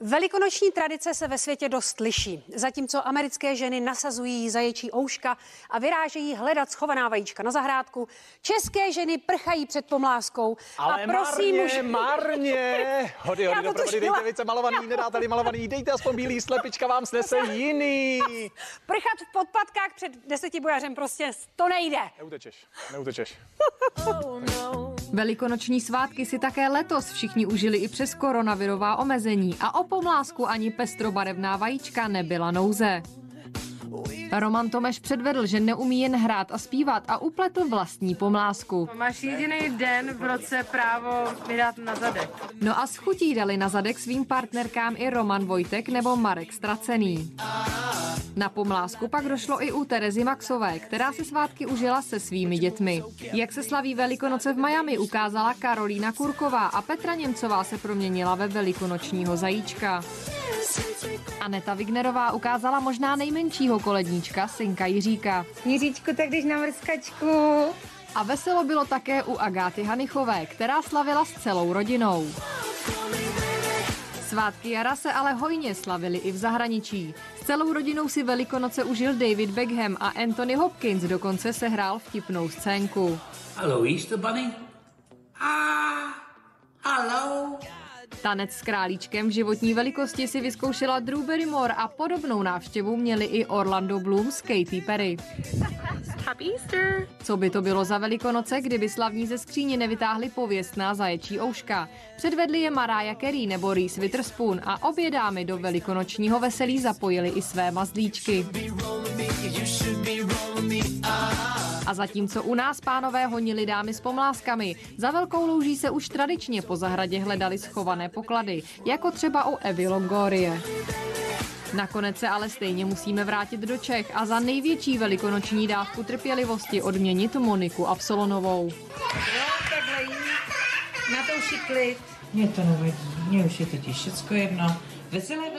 Velikonoční tradice se ve světě dost liší. Zatímco americké ženy nasazují zaječí ouška a vyrážejí hledat schovaná vajíčka na zahrádku, české ženy prchají před pomláskou. Ale a prosím marně, už... marně. Hody, Já hody, tušila. dejte více malovaný, nedáte-li malovaný, dejte aspoň bílý, slepička vám snese jiný. Prchat v podpatkách před desetibojařem prostě to nejde. Neutečeš, neutečeš. Velikonoční svátky si také letos všichni užili i přes koronavirová omezení a o pomlásku ani pestrobarevná vajíčka nebyla nouze. Roman Tomeš předvedl, že neumí jen hrát a zpívat a upletl vlastní pomlásku. Máš jediný den v roce právo mi dát na zadek. No a s chutí dali na zadek svým partnerkám i Roman Vojtek nebo Marek Stracený. Na pomlásku pak došlo i u Terezy Maxové, která se svátky užila se svými dětmi. Jak se slaví Velikonoce v Miami, ukázala Karolína Kurková a Petra Němcová se proměnila ve velikonočního zajíčka. Aneta Vignerová ukázala možná nejmenšího koledníčka, synka Jiříka. Jiříčku, tak jdeš na mrskačku. A veselo bylo také u Agáty Hanichové, která slavila s celou rodinou. Svátky jara se ale hojně slavili i v zahraničí. S celou rodinou si Velikonoce užil David Beckham a Anthony Hopkins dokonce sehrál vtipnou scénku. Hello, Easter Bunny. Ah, hello. Tanec s králíčkem v životní velikosti si vyzkoušela Drew Barrymore a podobnou návštěvu měli i Orlando Bloom s Katy Perry. Happy Easter. Co by to bylo za velikonoce, kdyby slavní ze skříně nevytáhli pověstná zaječí ouška? Předvedli je Mariah Carey nebo Reese Witherspoon a obě dámy do velikonočního veselí zapojili i své mazlíčky. A zatímco u nás pánové honili dámy s pomláskami, za velkou louží se už tradičně po zahradě hledali schované poklady, jako třeba u Evy Longorie. Nakonec se ale stejně musíme vrátit do Čech a za největší velikonoční dávku trpělivosti odměnit Moniku Absolonovou. Takhle jí. Na to už je klid. Mě to nevadí, mně už je totiž všecko jedno. Veselé